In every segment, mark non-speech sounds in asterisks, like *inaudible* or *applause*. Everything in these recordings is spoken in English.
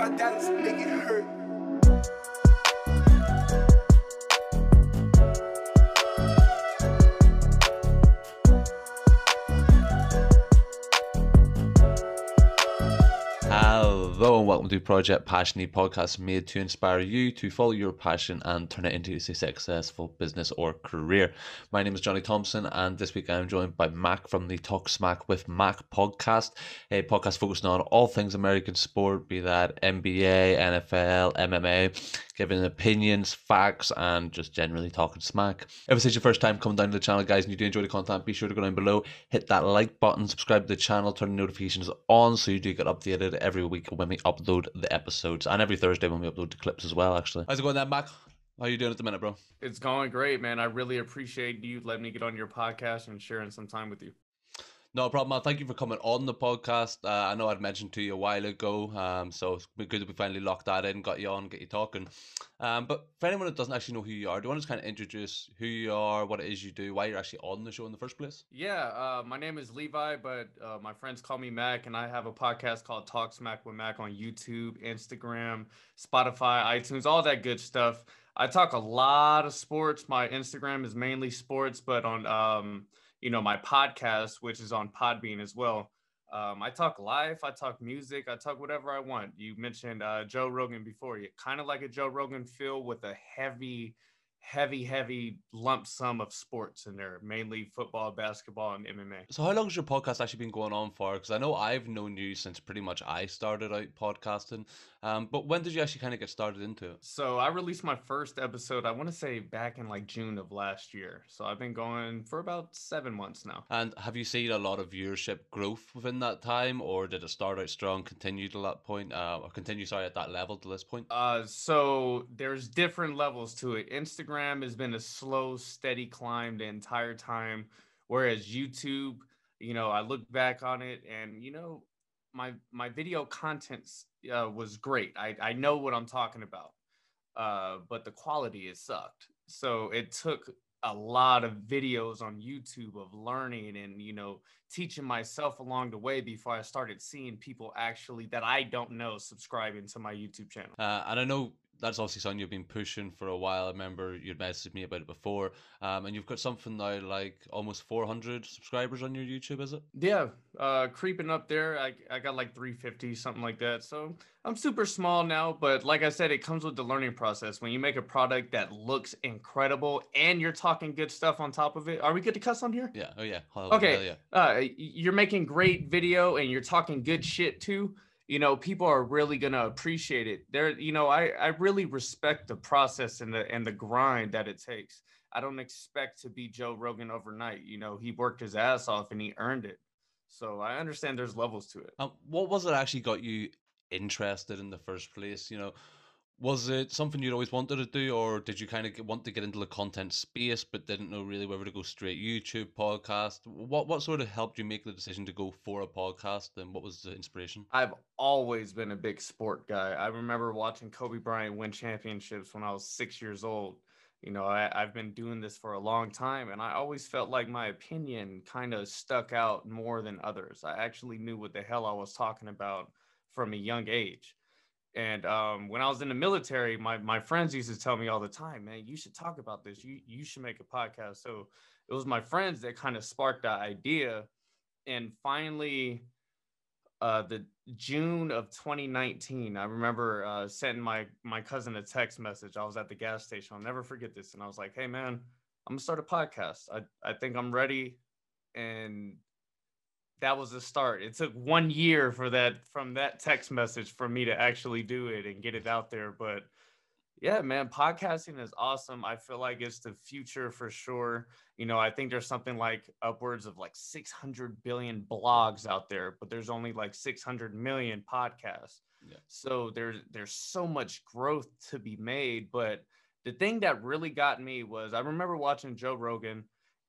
my dollars, make it hurt. And welcome to Project Passion, podcast made to inspire you to follow your passion and turn it into a successful business or career. My name is Johnny Thompson, and this week I'm joined by Mac from the Talk Smack with Mac podcast, a podcast focusing on all things American sport, be that NBA, NFL, MMA, giving opinions, facts, and just generally talking smack. If this is your first time coming down to the channel, guys, and you do enjoy the content, be sure to go down below, hit that like button, subscribe to the channel, turn the notifications on so you do get updated every week when we upload the episodes and every Thursday when we upload the clips as well, actually. How's it going there, Mac? How are you doing at the minute, bro? It's going great, man. I really appreciate you letting me get on your podcast and sharing some time with you. No problem, man. Thank you for coming on the podcast. Uh, I know I'd mentioned to you a while ago, um, so it's good that we finally locked that in, got you on, get you talking. Um, but for anyone that doesn't actually know who you are, do you want to just kind of introduce who you are, what it is you do, why you're actually on the show in the first place? Yeah, uh, my name is Levi, but uh, my friends call me Mac, and I have a podcast called Talk Smack with Mac on YouTube, Instagram, Spotify, iTunes, all that good stuff. I talk a lot of sports. My Instagram is mainly sports, but on um, you know my podcast which is on podbean as well. Um, i talk live i talk music i talk whatever i want. You mentioned uh, joe rogan before. You kind of like a joe rogan feel with a heavy heavy, heavy lump sum of sports in there, mainly football, basketball, and MMA. So, how long has your podcast actually been going on for? Because I know I've known you since pretty much I started out podcasting. Um, but when did you actually kind of get started into it? So, I released my first episode, I want to say back in like June of last year. So, I've been going for about seven months now. And have you seen a lot of viewership growth within that time, or did it start out strong, continue to that point, uh, or continue, sorry, at that level to this point? Uh, so, there's different levels to it. Instagram Instagram has been a slow, steady climb the entire time. Whereas YouTube, you know, I look back on it and, you know, my my video content uh, was great. I, I know what I'm talking about, uh, but the quality is sucked. So it took a lot of videos on YouTube of learning and you know teaching myself along the way before I started seeing people actually that I don't know subscribing to my YouTube channel. Uh, I don't know that's obviously something you've been pushing for a while. I remember you'd messaged me about it before, um, and you've got something now like almost 400 subscribers on your YouTube, is it? Yeah, uh, creeping up there. I, I got like 350, something like that. So I'm super small now, but like I said, it comes with the learning process. When you make a product that looks incredible and you're talking good stuff on top of it, are we good to cuss on here? Yeah. Oh yeah. Okay. Yeah. Uh, you're making great video and you're talking good shit too you know people are really going to appreciate it. There you know i i really respect the process and the and the grind that it takes. I don't expect to be joe rogan overnight you know he worked his ass off and he earned it. So i understand there's levels to it. Um, what was it actually got you interested in the first place? You know was it something you'd always wanted to do, or did you kind of want to get into the content space but didn't know really whether to go straight YouTube, podcast? What what sort of helped you make the decision to go for a podcast, and what was the inspiration? I've always been a big sport guy. I remember watching Kobe Bryant win championships when I was six years old. You know, I, I've been doing this for a long time, and I always felt like my opinion kind of stuck out more than others. I actually knew what the hell I was talking about from a young age and um, when I was in the military, my my friends used to tell me all the time, "Man, you should talk about this. You you should make a podcast." So it was my friends that kind of sparked that idea, and finally, uh, the June of 2019, I remember uh, sending my my cousin a text message. I was at the gas station. I'll never forget this, and I was like, "Hey, man, I'm gonna start a podcast. I I think I'm ready." And that was the start. It took one year for that from that text message for me to actually do it and get it out there. But yeah, man, podcasting is awesome. I feel like it's the future for sure. You know, I think there's something like upwards of like 600 billion blogs out there, but there's only like 600 million podcasts. Yeah. So there's there's so much growth to be made, but the thing that really got me was I remember watching Joe Rogan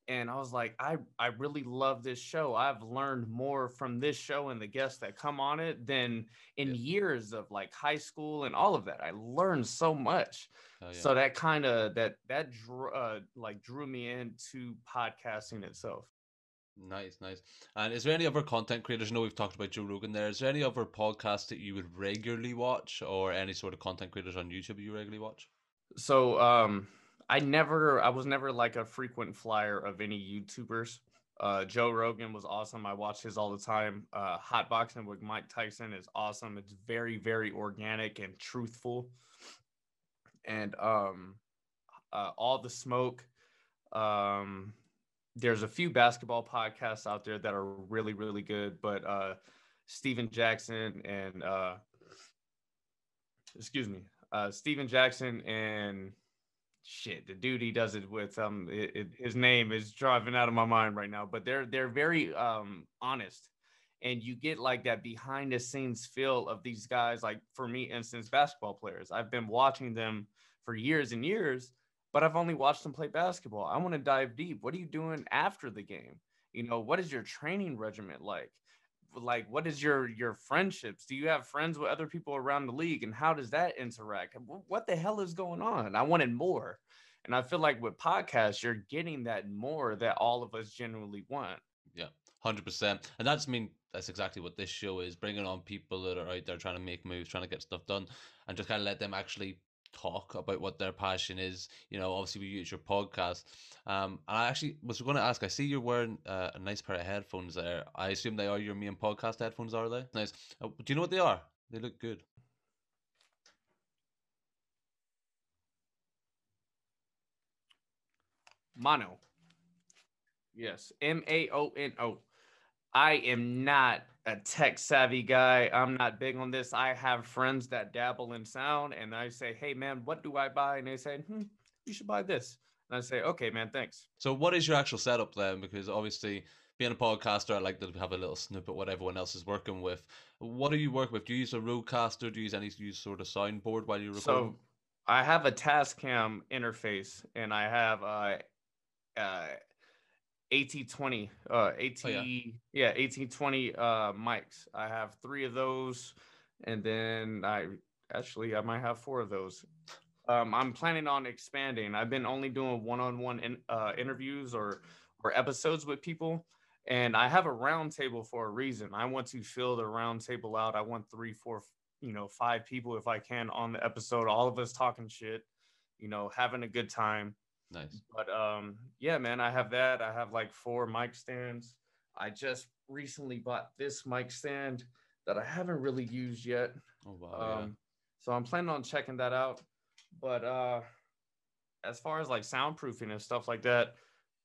and I was like, I I really love this show. I've learned more from this show and the guests that come on it than in yeah. years of like high school and all of that. I learned so much. Oh, yeah. So that kind of that that drew uh, like drew me into podcasting itself. Nice, nice. And is there any other content creators? I know we've talked about Joe Rogan there. Is there any other podcasts that you would regularly watch or any sort of content creators on YouTube you regularly watch? So um I never I was never like a frequent flyer of any YouTubers. Uh Joe Rogan was awesome. I watch his all the time. Uh Hot Boxing with Mike Tyson is awesome. It's very, very organic and truthful. And um uh all the smoke. Um there's a few basketball podcasts out there that are really, really good, but uh Stephen Jackson and uh excuse me, uh Stephen Jackson and shit the dude he does it with um it, it, his name is driving out of my mind right now but they're they're very um honest. And you get like that behind the scenes feel of these guys like for me instance basketball players. I've been watching them for years and years but i've only watched them play basketball. I want to dive deep. What are you doing after the game? You know what is your training regimen like like what is your your friendships? Do you have friends with other people around the league and how does that interact? What the hell is going on? I wanted more. And i feel like with podcasts you're getting that more that all of us genuinely want. Yeah 100% and that's I mean that's exactly what this show is bringing on people that are out there trying to make moves trying to get stuff done and just kind of let them actually talk about what their passion is. You know, obviously we use your podcast. Um, and I actually was going to ask. I see you're wearing uh, a nice pair of headphones there. I assume they are your main podcast headphones, are they? Nice. Uh, do you know what they are? They look good. Mono. Yes, M A O N O. I am not a tech savvy guy. I'm not big on this. I have friends that dabble in sound and I say, hey, man, what do I buy? And they say, hmm, you should buy this. And I say, okay, man, thanks. So, what is your actual setup then? Because obviously, being a podcaster, I like to have a little snippet what everyone else is working with. What do you work with? Do you use a Rodecaster? Do you use any use sort of soundboard while you record? So, I have a Tascam interface and I have uh, uh, AT20, uh, AT, oh, yeah. yeah, AT20 uh, mics. I have three of those, and then I actually I might have four of those. Um, I'm planning on expanding. I've been only doing one-on-one in, uh, interviews or or episodes with people, and I have a roundtable for a reason. I want to fill the roundtable out. I want three, four, you know, five people if I can on the episode. All of us talking shit, you know, having a good time Nice. But um, yeah, man, I have that. I have like four mic stands. I just recently bought this mic stand that I haven't really used yet. Oh wow. Um, yeah. so I'm planning on checking that out. But uh as far as like soundproofing and stuff like that,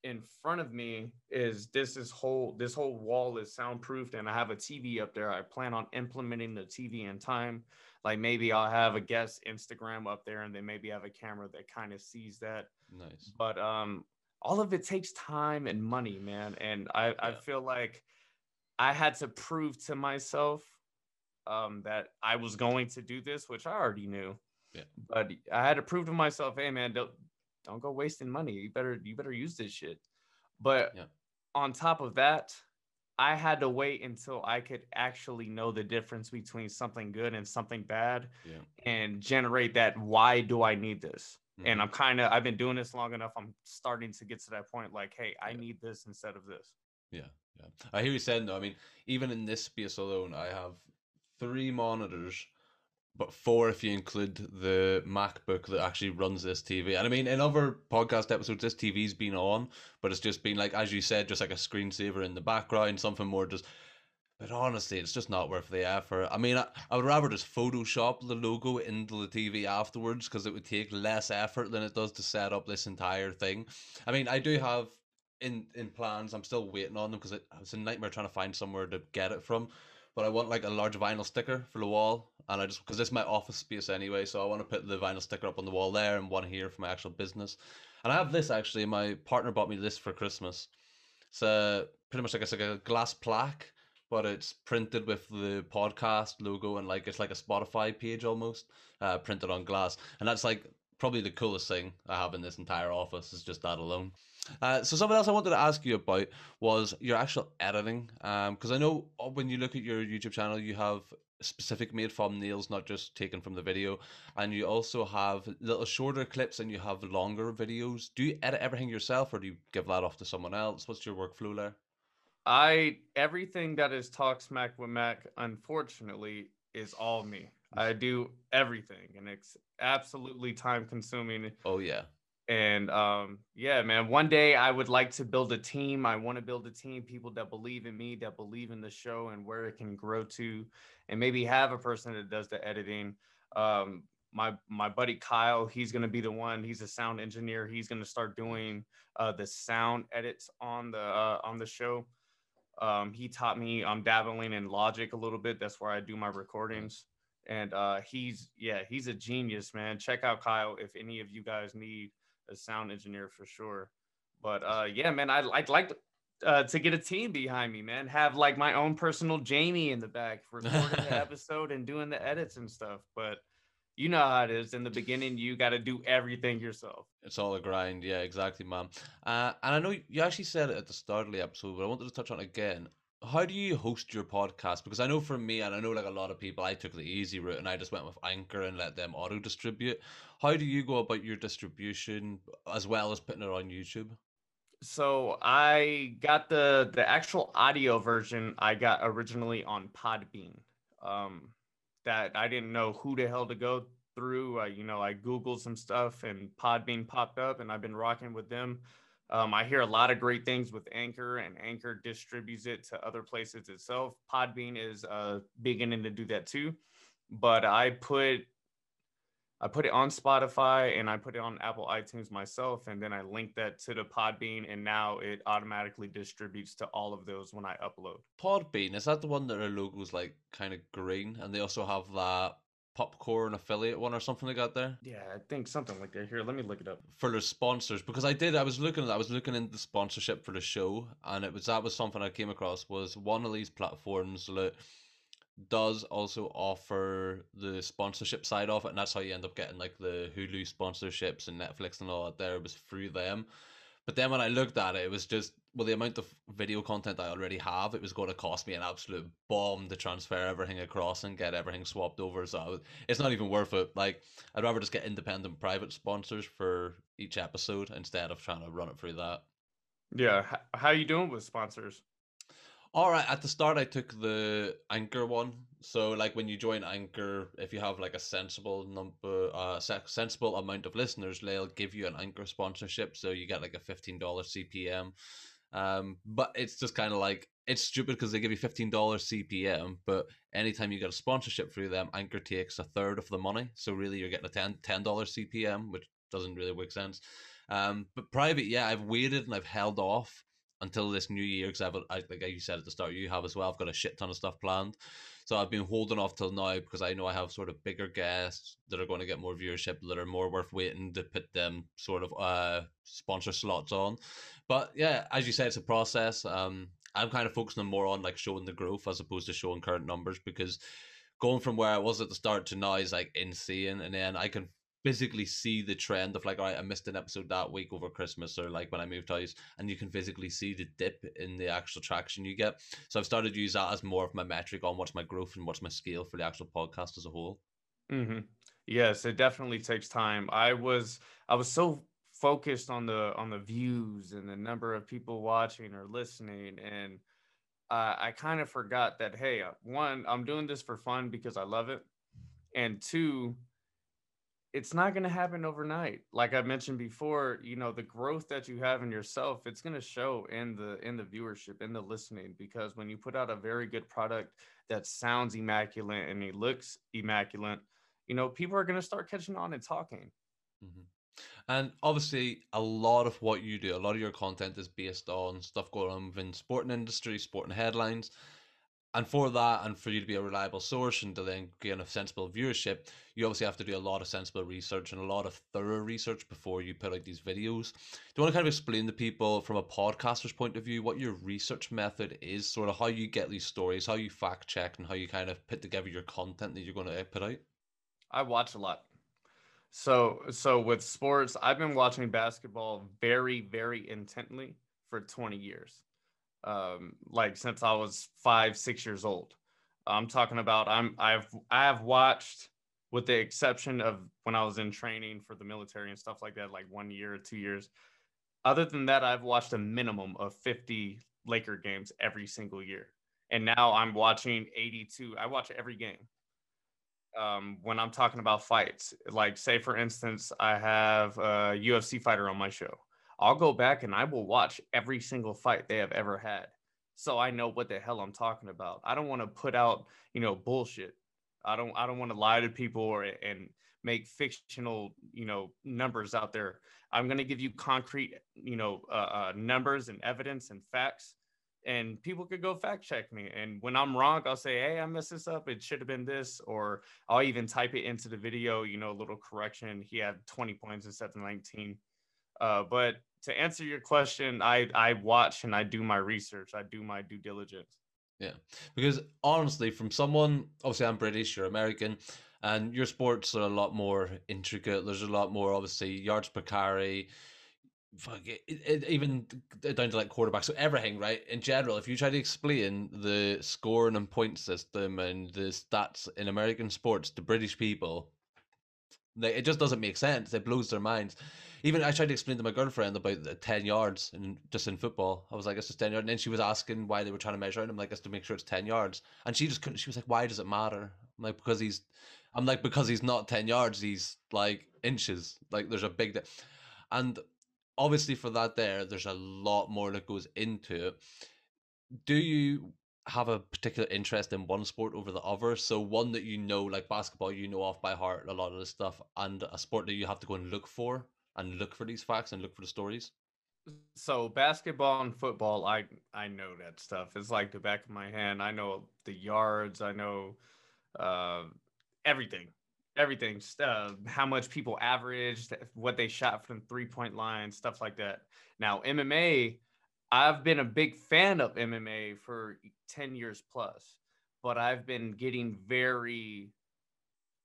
in front of me is this is whole this whole wall is soundproofed and I have a TV up there. I plan on implementing the TV in time. Like maybe I'll have a guest Instagram up there and then maybe have a camera that kind of sees that. Nice. But um all of it takes time and money, man. And I, yeah. I feel like I had to prove to myself um that I was going to do this, which I already knew. Yeah. But I had to prove to myself, hey man, don't don't go wasting money. You better you better use this shit. But yeah. on top of that, I had to wait until I could actually know the difference between something good and something bad yeah. and generate that why do I need this? Mm-hmm. And I'm kind of I've been doing this long enough. I'm starting to get to that point like, hey, I yeah. need this instead of this. Yeah, yeah. I hear you saying though. I mean, even in this space alone, I have three monitors but four if you include the MacBook that actually runs this TV. And I mean, in other podcast episodes, this TV's been on, but it's just been like, as you said, just like a screensaver in the background, something more just. But honestly, it's just not worth the effort. I mean, I, I would rather just Photoshop the logo into the TV afterwards because it would take less effort than it does to set up this entire thing. I mean, I do have in in plans. I'm still waiting on them because it, it's a nightmare trying to find somewhere to get it from but I want like a large vinyl sticker for the wall, and I just because this is my office space anyway, so I want to put the vinyl sticker up on the wall there and one here for my actual business. And I have this actually. My partner bought me this for Christmas. It's a pretty much like it's like a glass plaque, but it's printed with the podcast logo and like it's like a Spotify page almost, uh, printed on glass, and that's like probably the coolest thing I have in this entire office is just that alone. Uh, so something else I wanted to ask you about was your actual editing, Um because um, I know uh, when you look at your YouTube channel, you have specific made thumbnails, not just taken from the video, and you also have little shorter clips and you have longer videos. Do you edit everything yourself, or do you give that off to someone else? What's your workflow there? I everything that is talk smack with Mac, unfortunately, is all me. I do everything, and it's absolutely time consuming. Oh yeah. And um, yeah, man, one day I would like to build a team. I want to build a team, people that believe in me, that believe in the show and where it can grow to, and maybe have a person that does the editing. Um, my my buddy Kyle, he's gonna be the one. He's a sound engineer. He's gonna start doing uh, the sound edits on the uh, on the show. Um, he taught me. I'm dabbling in Logic a little bit. That's where I do my recordings. And uh, he's yeah, he's a genius, man. Check out Kyle if any of you guys need a sound engineer for sure. But uh, yeah, man, I, I'd like to, uh, to get a team behind me, man. Have like my own personal Jamie in the back recording the *laughs* episode and doing the edits and stuff. But you know how it is in the beginning you got to do everything yourself. It's all a grind. Yeah exactly man uh, and i know you actually said it at the start of the episode but i wanted to touch on it again. How do you host your podcast? Because i know for me and i know like a lot of people i took the easy route and i just went with anchor and let them auto distribute how do you go about your distribution as well as putting it on youtube? So i got the the actual audio version i got originally on podbean. Um that I didn't know who the hell to go through. I, you know, I Googled some stuff and Podbean popped up and I've been rocking with them. Um, I hear a lot of great things with Anchor, and Anchor distributes it to other places itself. Podbean is uh, beginning to do that too. But I put I put it on Spotify and I put it on Apple iTunes myself, and then I link that to the Podbean, and now it automatically distributes to all of those when I upload. Podbean is that the one that their logo's like kind of green, and they also have that popcorn affiliate one or something like that there? Yeah, I think something like that. Here, let me look it up. For the sponsors, because I did, I was looking, I was looking into the sponsorship for the show, and it was that was something I came across was one of these platforms that does also offer the sponsorship side of it, and that's how you end up getting like the Hulu sponsorships and Netflix and all that. There was through them, but then when I looked at it, it was just well the amount of video content I already have, it was going to cost me an absolute bomb to transfer everything across and get everything swapped over. So it's not even worth it. Like I'd rather just get independent private sponsors for each episode instead of trying to run it through that. Yeah, how you doing with sponsors? All right, at the start I took the Anchor one. So like when you join Anchor, if you have like a sensible number, uh, sensible amount of listeners, they'll give you an Anchor sponsorship. So you get like a fifteen dollar CPM. Um, but it's just kind of like it's stupid because they give you fifteen dollars CPM, but anytime you get a sponsorship through them, Anchor takes a third of the money. So really, you're getting a 10 ten dollars CPM, which doesn't really make sense. Um, but private, yeah, I've waited and I've held off until this new year because I've I, like you said at the start you have as well. I've got a shit ton of stuff planned. So I've been holding off till now because I know I have sort of bigger guests that are going to get more viewership that are more worth waiting to put them sort of uh sponsor slots on. But yeah as you said it's a process. Um I'm kind of focusing more on like showing the growth as opposed to showing current numbers because going from where I was at the start to now is like insane. And then I can physically see the trend of like, all right, I missed an episode that week over Christmas or like when I moved house, and you can physically see the dip in the actual traction you get. So I've started to use that as more of my metric on what's my growth and what's my scale for the actual podcast as a whole. Mm-hmm. Yes, it definitely takes time. I was I was so focused on the on the views and the number of people watching or listening and uh, I kind of forgot that hey, uh, one, I'm doing this for fun because I love it, and two, it's not going to happen overnight. Like i mentioned before you know the growth that you have in yourself it's going to show in the in the viewership in the listening because when you put out a very good product that sounds immaculate and it looks immaculate you know people are going to start catching on and talking. Mm-hmm. and obviously a lot of what you do a lot of your content is based on stuff going on within sporting industry sporting headlines and for that, and for you to be a reliable source and to then gain a sensible viewership, you obviously have to do a lot of sensible research and a lot of thorough research before you put out these videos. Do you want to kind of explain to people from a podcaster's point of view what your research method is, sort of how you get these stories, how you fact check, and how you kind of put together your content that you're going to put out? I watch a lot. So, so with sports, I've been watching basketball very, very intently for 20 years um, like since I was five, six years old. I'm talking about I'm I've I have watched with the exception of when I was in training for the military and stuff like that, like one year or two years. Other than that, I've watched a minimum of 50 Laker games every single year. And now I'm watching 82. I watch every game. Um, when I'm talking about fights, like say for instance, I have a UFC fighter on my show. I'll go back and I will watch every single fight they have ever had. So I know what the hell I'm talking about. I don't want to put out, you know, bullshit. I don't I don't want to lie to people or and make fictional, you know, numbers out there. I'm going to give you concrete, you know, uh, uh, numbers and evidence and facts and people could go fact check me. And when I'm wrong, I'll say, Hey, I messed this up. It should have been this, or I'll even type it into the video, you know, a little correction. He had 20 points instead of 19. Uh, but to answer your question, I, I watch and I do my research. I do my due diligence. Yeah. Because honestly, from someone, obviously I'm British, you're American, and your sports are a lot more intricate. There's a lot more, obviously, yards per carry, fuck it, it, even down to like quarterbacks, so everything, right? In general, if you try to explain the scoring and point system and the stats in American sports to British people, they, it just doesn't make sense. It blows their minds. Even I tried to explain to my girlfriend about the ten yards and just in football. I was like, "It's just ten yards," and then she was asking why they were trying to measure it. I'm like, "It's to make sure it's ten yards," and she just couldn't. She was like, "Why does it matter?" I'm like, "Because he's," I'm like, "Because he's not ten yards. He's like inches. Like there's a big." Di-. And obviously for that there there's a lot more that goes into it do you have a particular interest in one sport over the other so one that you know like basketball you know off by heart a lot of the stuff and a sport that you have to go and look for and look for these facts and look for the stories? So basketball and football i i know that stuff. It's like the back of my hand. I know the yards. I know uh, everything. Everything. Uh, how much people averaged what they shot from three point line stuff like that. Now mma i've been a big fan of mma for 10 years plus but i've been getting very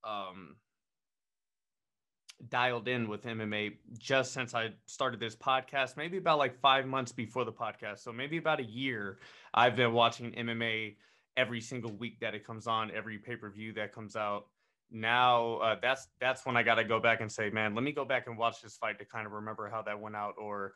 um dialed in with mma just since i started this podcast maybe about like five months before the podcast so maybe about a year i've been watching mma every single week that it comes on every pay-per-view that comes out now uh, that's that's when I got to go back and say, man, let me go back and watch this fight to kind of remember how that went out. Or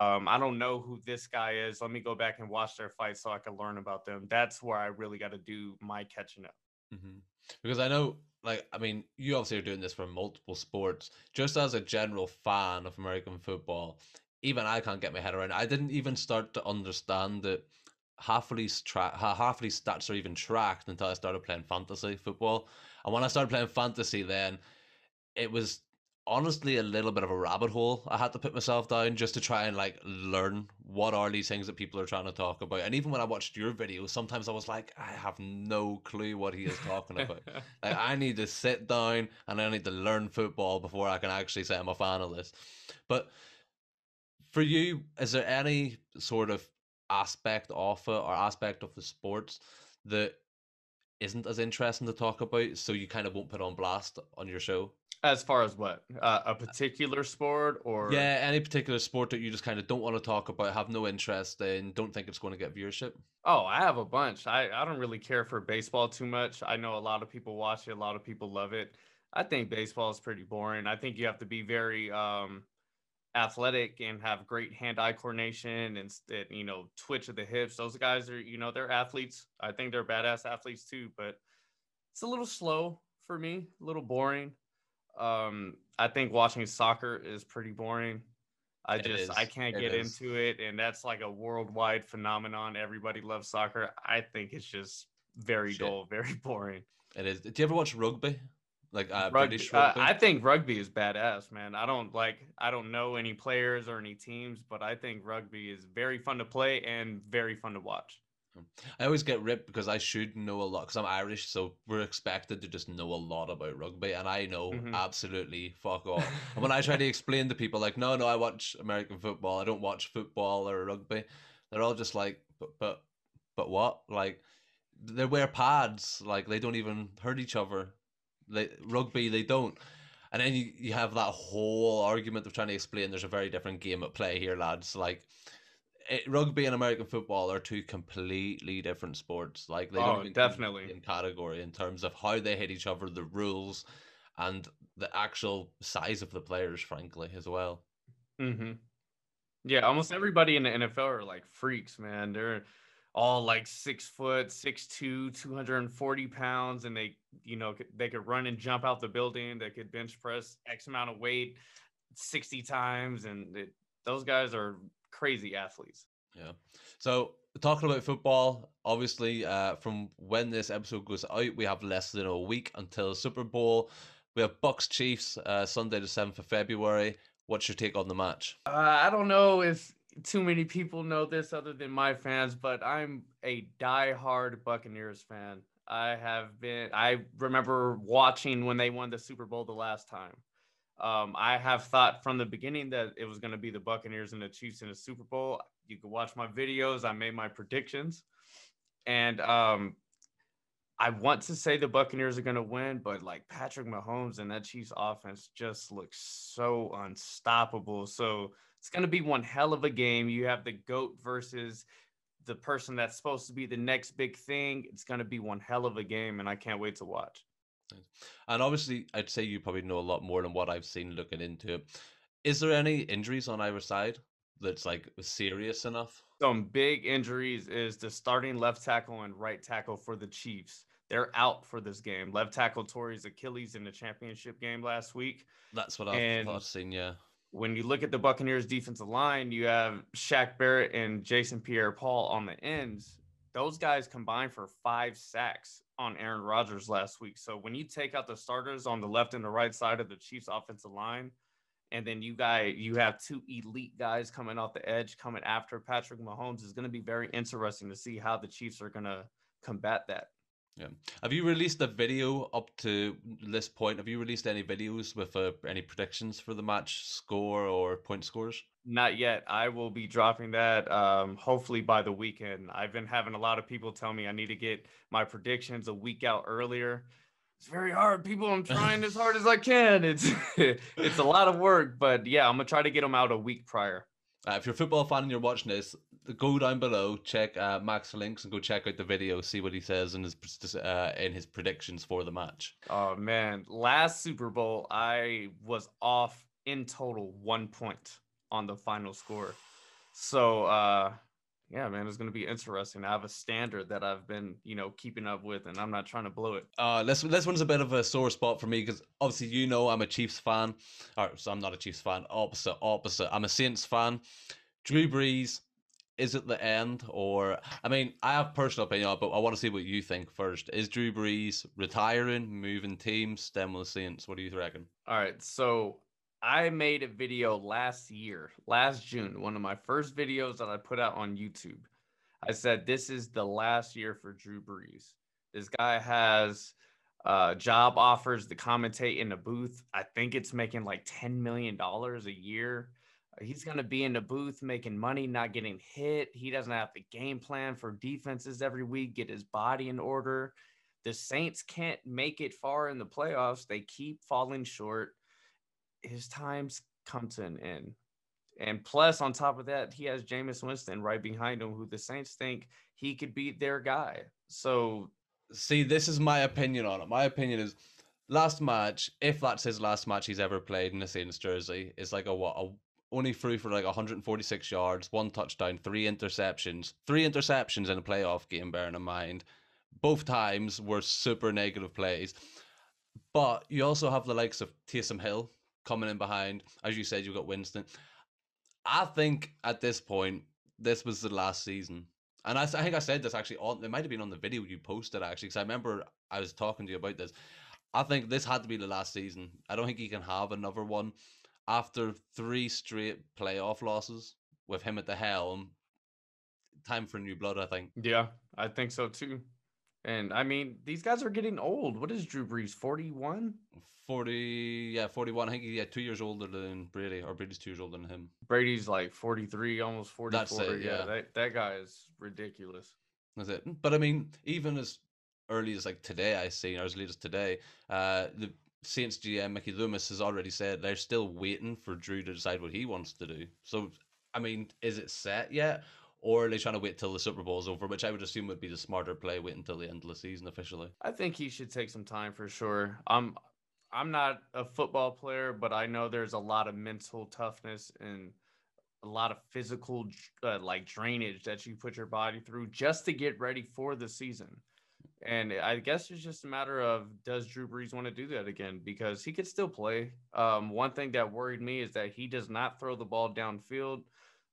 um, I don't know who this guy is. Let me go back and watch their fight so I can learn about them. That's where I really got to do my catching up. Mm-hmm. Because I know, like, I mean, you obviously are doing this for multiple sports. Just as a general fan of American football, even I can't get my head around. I didn't even start to understand that half of these tra- half of these stats are even tracked until I started playing fantasy football. And when I started playing fantasy, then it was honestly a little bit of a rabbit hole. I had to put myself down just to try and like learn what are these things that people are trying to talk about. And even when I watched your videos, sometimes I was like, I have no clue what he is talking about. *laughs* like I need to sit down and I need to learn football before I can actually say I'm a fan of this. But for you, is there any sort of aspect of it or aspect of the sports that isn't as interesting to talk about, so you kind of won't put on blast on your show? As far as what uh, a particular sport or yeah, any particular sport that you just kind of don't want to talk about, have no interest in, don't think it's going to get viewership. Oh, I have a bunch. I I don't really care for baseball too much. I know a lot of people watch it, a lot of people love it. I think baseball is pretty boring. I think you have to be very um athletic and have great hand-eye coordination and, you know twitch of the hips those guys are you know they're athletes. I think they're badass athletes too but it's a little slow for me a little boring. Um i think watching soccer is pretty boring. I it just is. i can't it get is. into it and that's like a worldwide phenomenon. Everybody loves soccer. I think it's just very Shit. dull *laughs* very boring. It is. Do you ever watch rugby like uh, rugby, British. Uh, I think rugby is badass, man. I don't like I don't know any players or any teams, but I think rugby is very fun to play and very fun to watch. I always get ripped because I should know a lot because I'm Irish, so we're expected to just know a lot about rugby, and I know mm-hmm. absolutely fuck all. and when I try to *laughs* explain to people, like, no, no, I watch American football, I don't watch football or rugby, they're all just like, but, but, but what? Like, they wear pads, like they don't even hurt each other. Like rugby, they don't. And then you, you have that whole argument of trying to explain there's a very different game at play here, lads. Like it, rugby and American football are two completely different sports. Like they oh, don't definitely in category in terms of how they hit each other, the rules, and the actual size of the players, frankly, as well. Mm-hmm. Yeah, almost everybody in the NFL are like freaks, man. They're all like six foot, six two, 240 pounds, and they, you know, they could run and jump out the building. They could bench press X amount of weight 60 times, and it, those guys are crazy athletes. Yeah. So talking about football, obviously, uh, from when this episode goes out, we have less than a week until Super Bowl. We have Bucks Chiefs uh, Sunday the seventh of February. What's your take on the match? Uh, I don't know if too many people know this other than my fans, but I'm a die-hard Buccaneers fan. I have been. I remember watching when they won the Super Bowl the last time. Um, I have thought from the beginning that it was going to be the Buccaneers and the Chiefs in the Super Bowl. You can watch my videos. I made my predictions, and um, I want to say the Buccaneers are going to win, but like Patrick Mahomes and that Chiefs offense just looks so unstoppable. So it's going to be one hell of a game. You have the GOAT versus the person that's supposed to be the next big thing. It's going to be one hell of a game, and I can't wait to watch. And obviously, I'd say you probably know a lot more than what I've seen looking into it. Is there any injuries on either side that's like serious enough? Some big injuries is the starting left tackle and right tackle for the Chiefs. They're out for this game. Left tackle Torrey's Achilles in the championship game last week. That's what I've, I've seen, yeah. When you look at the Buccaneers defensive line, you have Shaq Barrett and Jason Pierre Paul on the ends. Those guys combined for five sacks on Aaron Rodgers last week. So when you take out the starters on the left and the right side of the Chiefs offensive line, and then you guys you have two elite guys coming off the edge coming after Patrick Mahomes is going to be very interesting to see how the Chiefs are going to combat that. Yeah. Have you released a video up to this point? Have you released any videos with uh, any predictions for the match score or point scores? Not yet. I will be dropping that um, hopefully by the weekend. I've been having a lot of people tell me I need to get my predictions a week out earlier. It's very hard, people. I'm trying as hard as I can. It's *laughs* it's a lot of work, but yeah, I'm gonna try to get them out a week prior. Uh, if you're a football fan and you're watching this, go down below, check uh, Mac's links, and go check out the video, see what he says in his uh, in his predictions for the match. Oh man, last Super Bowl I was off in total one point on the final score. So uh, yeah, man, it's gonna be interesting. I have a standard that I've been, you know, keeping up with, and I'm not trying to blow it. Uh, this this one's a bit of a sore spot for me because obviously you know I'm a Chiefs fan, or so I'm not a Chiefs fan. Opposite, opposite. I'm a Saints fan. Drew Brees, is it the end, or I mean, I have personal opinion, but I want to see what you think first. Is Drew Brees retiring, moving teams, stem with the Saints? What do you reckon? All right, so I made a video last year, last June, one of my first videos that I put out on YouTube. I said, This is the last year for Drew Brees. This guy has uh, job offers to commentate in the booth. I think it's making like $10 million a year. He's going to be in the booth making money, not getting hit. He doesn't have the game plan for defenses every week, get his body in order. The Saints can't make it far in the playoffs. They keep falling short his time's come to an end. And plus, on top of that, he has Jameis Winston right behind him, who the Saints think he could be their guy. So, see, this is my opinion on it. My opinion is last match, if that's his last match he's ever played in the Saints jersey, is like a what? A, only threw for like 146 yards, one touchdown, three interceptions. Three interceptions in a playoff game, bearing in mind. Both times were super negative plays. But you also have the likes of Taysom Hill, coming in behind. As you said, you've got Winston. I think at this point, this was the last season. And I, I think I said this actually on, it might have been on the video you posted actually, because I remember I was talking to you about this. I think this had to be the last season. I don't think he can have another one after three straight playoff losses with him at the helm. Time for new blood, I think. Yeah, I think so too. And I mean, these guys are getting old. What is Drew Brees? 41? 40, yeah, 41. I think he's yeah, two years older than Brady, or Brady's two years older than him. Brady's like 43, almost 44. That's it, yeah. yeah, that, that guy is ridiculous. That's it. But I mean, even as early as like today, I see, or as late as today, uh, the Saints GM Mickey Loomis has already said they're still waiting for Drew to decide what he wants to do. So, I mean, is it set yet? Or are they trying to wait till the Super Bowl is over, which I would assume would be the smarter play, wait until the end of the season officially. I think he should take some time for sure. I'm I'm not a football player, but I know there's a lot of mental toughness and a lot of physical uh, like drainage that you put your body through just to get ready for the season. And I guess it's just a matter of does Drew Brees want to do that again? Because he could still play. Um, one thing that worried me is that he does not throw the ball downfield.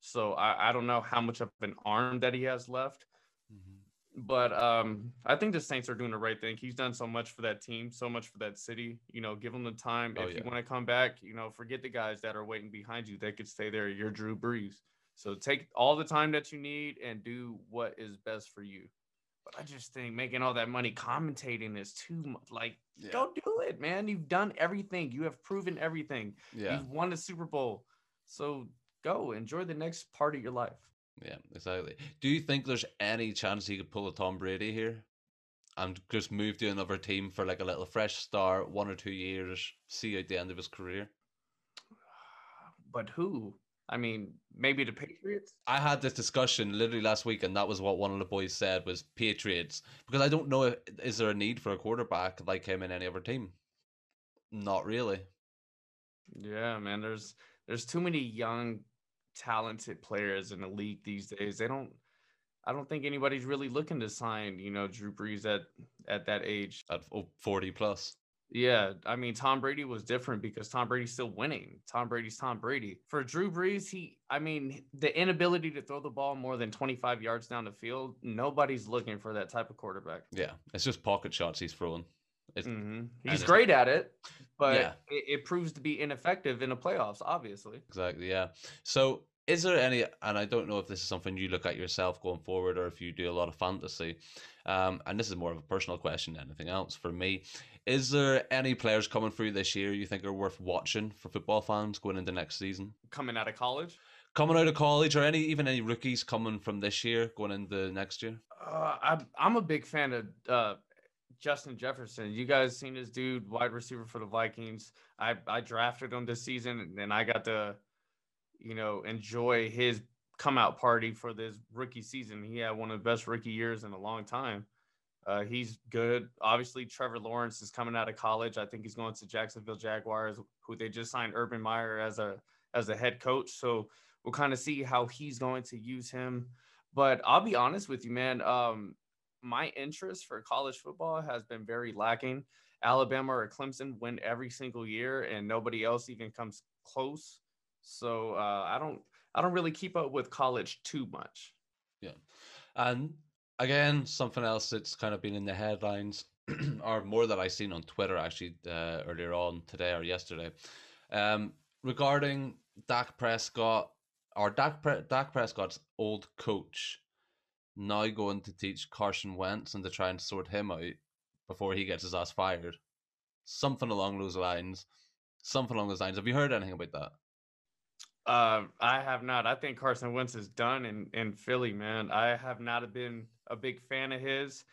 So I, I don't know how much of an arm that he has left. Mm-hmm. But um, I think the Saints are doing the right thing. He's done so much for that team, so much for that city. You know, give him the time. Oh, if yeah. you want to come back, you know, forget the guys that are waiting behind you. They could stay there. You're Drew Brees. So take all the time that you need and do what is best for you. But I just think making all that money commentating is too much. Like, yeah. don't do it, man. You've done everything. You have proven everything. Yeah. You've won the Super Bowl. So go enjoy the next part of your life. Yeah, exactly. Do you think there's any chance he could pull a Tom Brady here and just move to another team for like a little fresh start, one or two years, see at the end of his career? *sighs* But who? I mean, maybe the Patriots. I had this discussion literally last week, and that was what one of the boys said was Patriots because I don't know if, is there a need for a quarterback like him in any other team. Not really. Yeah, man. There's there's too many young, talented players in the league these days. They don't. I don't think anybody's really looking to sign, you know, Drew Brees at at that age. At 40 plus. Yeah, I mean Tom Brady was different because Tom Brady's still winning. Tom Brady's Tom Brady. For Drew Brees, he I mean the inability to throw the ball more than 25 yards down the field, nobody's looking for that type of quarterback. Yeah, it's just pocket shots he's throwing. Mm-hmm. He's great at it, but yeah. it, it proves to be ineffective in the playoffs, obviously. Exactly, yeah. So is there any and i don't know if this is something you look at yourself going forward or if you do a lot of fantasy um, and this is more of a personal question than anything else for me is there any players coming through this year you think are worth watching for football fans going into next season? Coming out of college? Coming out of college, or any even any rookies coming from this year going into next year? Uh, I'm I'm a big fan of uh, Justin Jefferson. You guys seen this dude, wide receiver for the Vikings? I I drafted him this season, and I got to, you know, enjoy his come out party for this rookie season. He had one of the best rookie years in a long time. Uh, he's good. Obviously, Trevor Lawrence is coming out of college. I think he's going to Jacksonville Jaguars, who they just signed Urban Meyer as a as a head coach. So we'll kind of see how he's going to use him. But I'll be honest with you, man. Um, my interest for college football has been very lacking. Alabama or Clemson win every single year, and nobody else even comes close. So uh, I don't I don't really keep up with college too much. Yeah, and again, something else that's kind of been in the headlines, *clears throat* or more that I've seen on Twitter actually uh, earlier on today or yesterday, um, regarding Dak Prescott or Dak, Pre- Dak Prescott's old coach now going to teach Carson Wentz and to try and sort him out before he gets his ass fired. Something along those lines. Something along those lines. Have you heard anything about that? Uh, I have not. I think Carson Wentz is done in, in Philly, man. I have not been a big fan of his.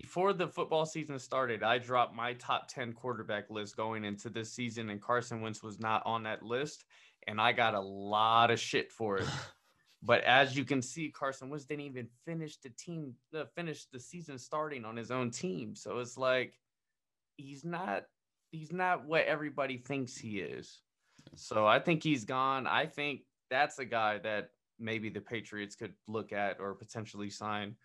Before the football season started, I dropped my top 10 quarterback list going into this season, and Carson Wentz was not on that list. And I got a lot of shit for it. *laughs* but as you can see, Carson Wentz didn't even finish the team, uh, finish the season starting on his own team. So it's like he's not he's not what everybody thinks he is. So I think he's gone. I think that's a guy that maybe the Patriots could look at or potentially sign.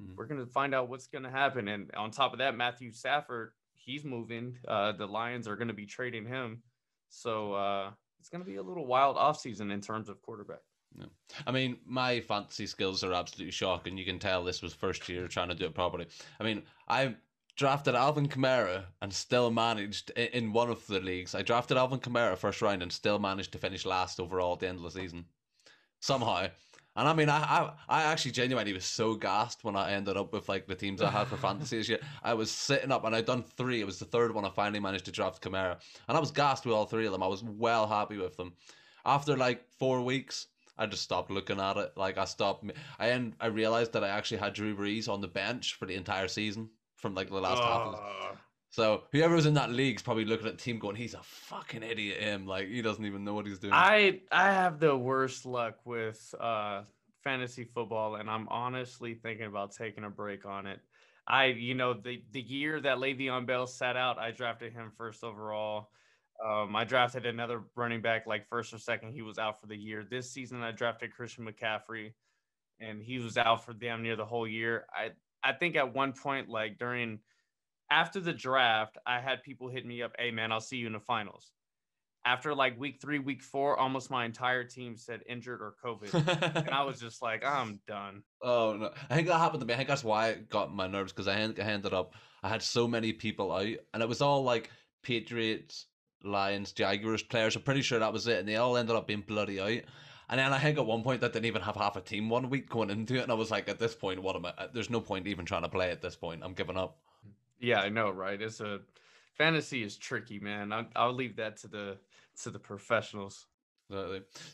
Mm-hmm. We're going to find out what's going to happen. And on top of that, Matthew Stafford, he's moving. Uh, the Lions are going to be trading him. So uh, it's going to be a little wild offseason in terms of quarterback. No. I mean, my fantasy skills are absolutely shocking. You can tell this was first year trying to do it properly. I mean, I drafted Alvin Kamara and still managed in one of the leagues. I drafted Alvin Kamara first round and still managed to finish last overall at the end of the season somehow. And I mean, I, I, I actually genuinely was so gassed when I ended up with like the teams I had for *laughs* fantasy this year. I was sitting up and I'd done three. It was the third one I finally managed to draft Kamara, and I was gassed with all three of them. I was well happy with them. After like four weeks, I just stopped looking at it. Like I stopped. I and I realized that I actually had Drew Brees on the bench for the entire season from like the last uh, half. So whoever was in that league is probably looking at the team going, "He's a fucking idiot." Him like he doesn't even know what he's doing. I I have the worst luck with uh fantasy football, and I'm honestly thinking about taking a break on it. I you know the the year that Le'Veon Bell sat out, I drafted him first overall. Um, I drafted another running back like first or second. He was out for the year. This season, I drafted Christian McCaffrey, and he was out for damn near the whole year. I I think at one point, like during after the draft, I had people hit me up, "Hey man, I'll see you in the finals." After like week three, week four, almost my entire team said injured or COVID, and I was just like, "I'm done." *laughs* Oh no! I think that happened to me. I think that's why it got my nerves because I ended up I had so many people out, and it was all like Patriots, Lions, Jaguars players. I'm pretty sure that was it, and they all ended up being bloody out. And then I think at one point that didn't even have half a team one week going into it, and I was like, at this point, what am I? Uh, there's no point even trying to play at this point. I'm giving up. Yeah, I know, right? It's a fantasy is tricky, man. I'll, I'll leave that to the to the professionals.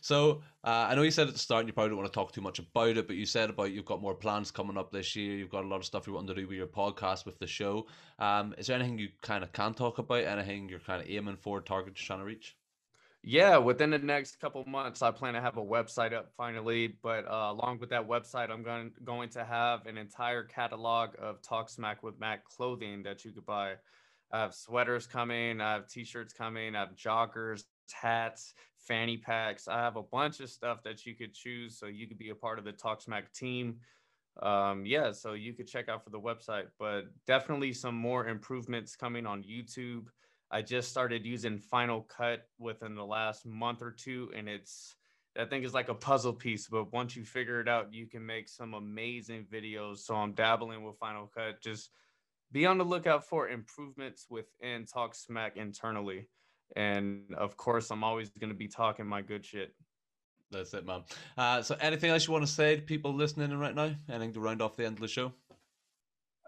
So uh, I know you said at the start you probably don't want to talk too much about it, but you said about you've got more plans coming up this year. You've got a lot of stuff you want to do with your podcast, with the show. Um, is there anything you kind of can talk about? Anything you're kind of aiming for, targets trying to reach? Yeah, within the next couple months, I plan to have a website up finally. But uh, along with that website, I'm going going to have an entire catalog of Talk Smack with Mac clothing that you could buy. I have sweaters coming, I have t-shirts coming, I have joggers, hats, fanny packs. I have a bunch of stuff that you could choose so you could be a part of the Talk Smack team. Um, yeah, so you could check out for the website, but definitely some more improvements coming on YouTube. I just started using Final Cut within the last month or two, and it's I think it's like a puzzle piece, but once you figure it out, you can make some amazing videos. So I'm dabbling with Final Cut. Just be on the lookout for improvements within Talk Smack internally. And of course, I'm always going to be talking my good shit. That's it, man. Uh, so, anything else you want to say to people listening right now? Anything to round off the end of the show?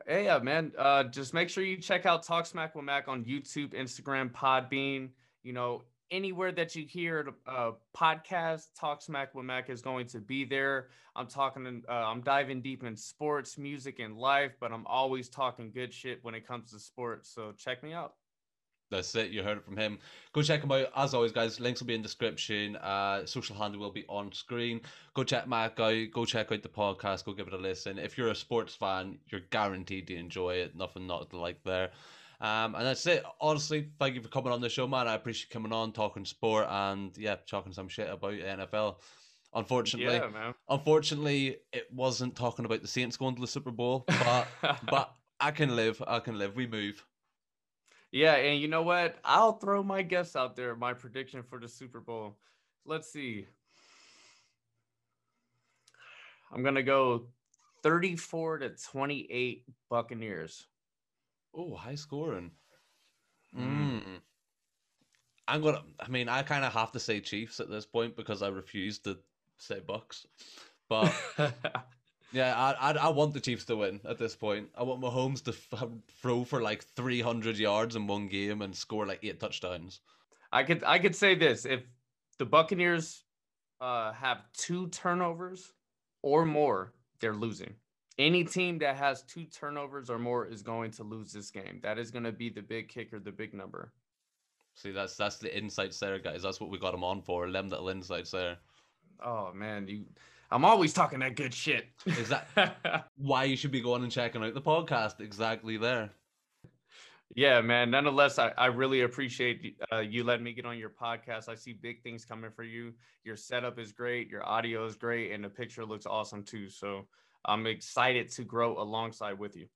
Hey, yeah, man. Uh, just make sure you check out Talk Smack with Mac on YouTube, Instagram, Podbean. You know, anywhere that you hear a uh, podcast, Talk Smack with Mac is going to be there. I'm talking, uh, I'm diving deep in sports, music, and life, but I'm always talking good shit when it comes to sports. So check me out. That's it. You heard it from him. Go check him out. As always, guys, links will be in description. Uh, social handle will be on screen. Go check Mac out. Go check out the podcast. Go give it a listen. If you're a sports fan, you're guaranteed to enjoy it. Nothing not to like there. Um, and that's it. Honestly, thank you for coming on the show, man. I appreciate coming on, talking sport, and yeah, talking some shit about NFL. Unfortunately, yeah, unfortunately, it wasn't talking about the Saints going to the Super Bowl, but *laughs* but I can live. I can live. We move. Yeah, and you know what? I'll throw my guess out there, my prediction for the Super Bowl. Let's see. I'm going to go 34 to 28 Buccaneers. Oh, high scoring. Mm. I'm going to I mean, I kind of have to say Chiefs at this point because I refuse to say Bucks. But *laughs* Yeah, I, I, I want the Chiefs to win at this point. I want Mahomes to f- throw for like 300 yards in one game and score like eight touchdowns. I could I could say this: if the Buccaneers uh, have two turnovers or more, they're losing. Any team that has two turnovers or more is going to lose this game. That is going to be the big kicker, the big number. See, that's that's the insights there, guys. That's what we got them on for. Them little insights there. Oh man, you I'm always talking that good shit. Is *laughs* that why you should be going and checking out the podcast? Exactly there. Yeah, man. Nonetheless, I, I really appreciate uh, you letting me get on your podcast. I see big things coming for you. Your setup is great, your audio is great, and the picture looks awesome too. So I'm excited to grow alongside with you.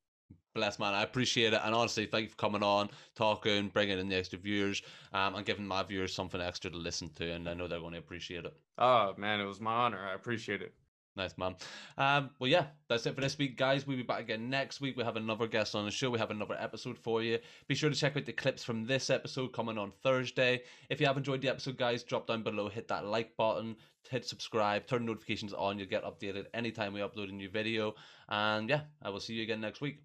Bless man, I appreciate it, and honestly, thank you for coming on, talking, bringing in the extra viewers, um, and giving my viewers something extra to listen to, and I know they're going to appreciate it. Oh man, it was my honor. I appreciate it. Nice man. Um, well, yeah, that's it for this week, guys. We'll be back again next week. We have another guest on the show. We have another episode for you. Be sure to check out the clips from this episode coming on Thursday. If you have enjoyed the episode, guys, drop down below, hit that like button, hit subscribe, turn notifications on. You'll get updated anytime we upload a new video. And yeah, I will see you again next week.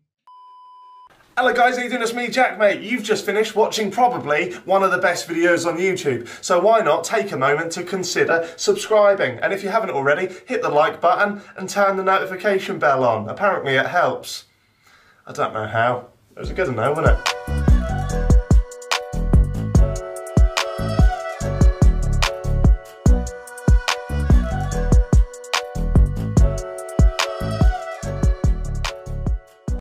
Hello guys, how you doing? It's me, Jack, mate. You've just finished watching probably one of the best videos on YouTube. So why not take a moment to consider subscribing? And if you haven't already, hit the like button and turn the notification bell on. Apparently it helps. I don't know how. It was a good enough, wasn't it?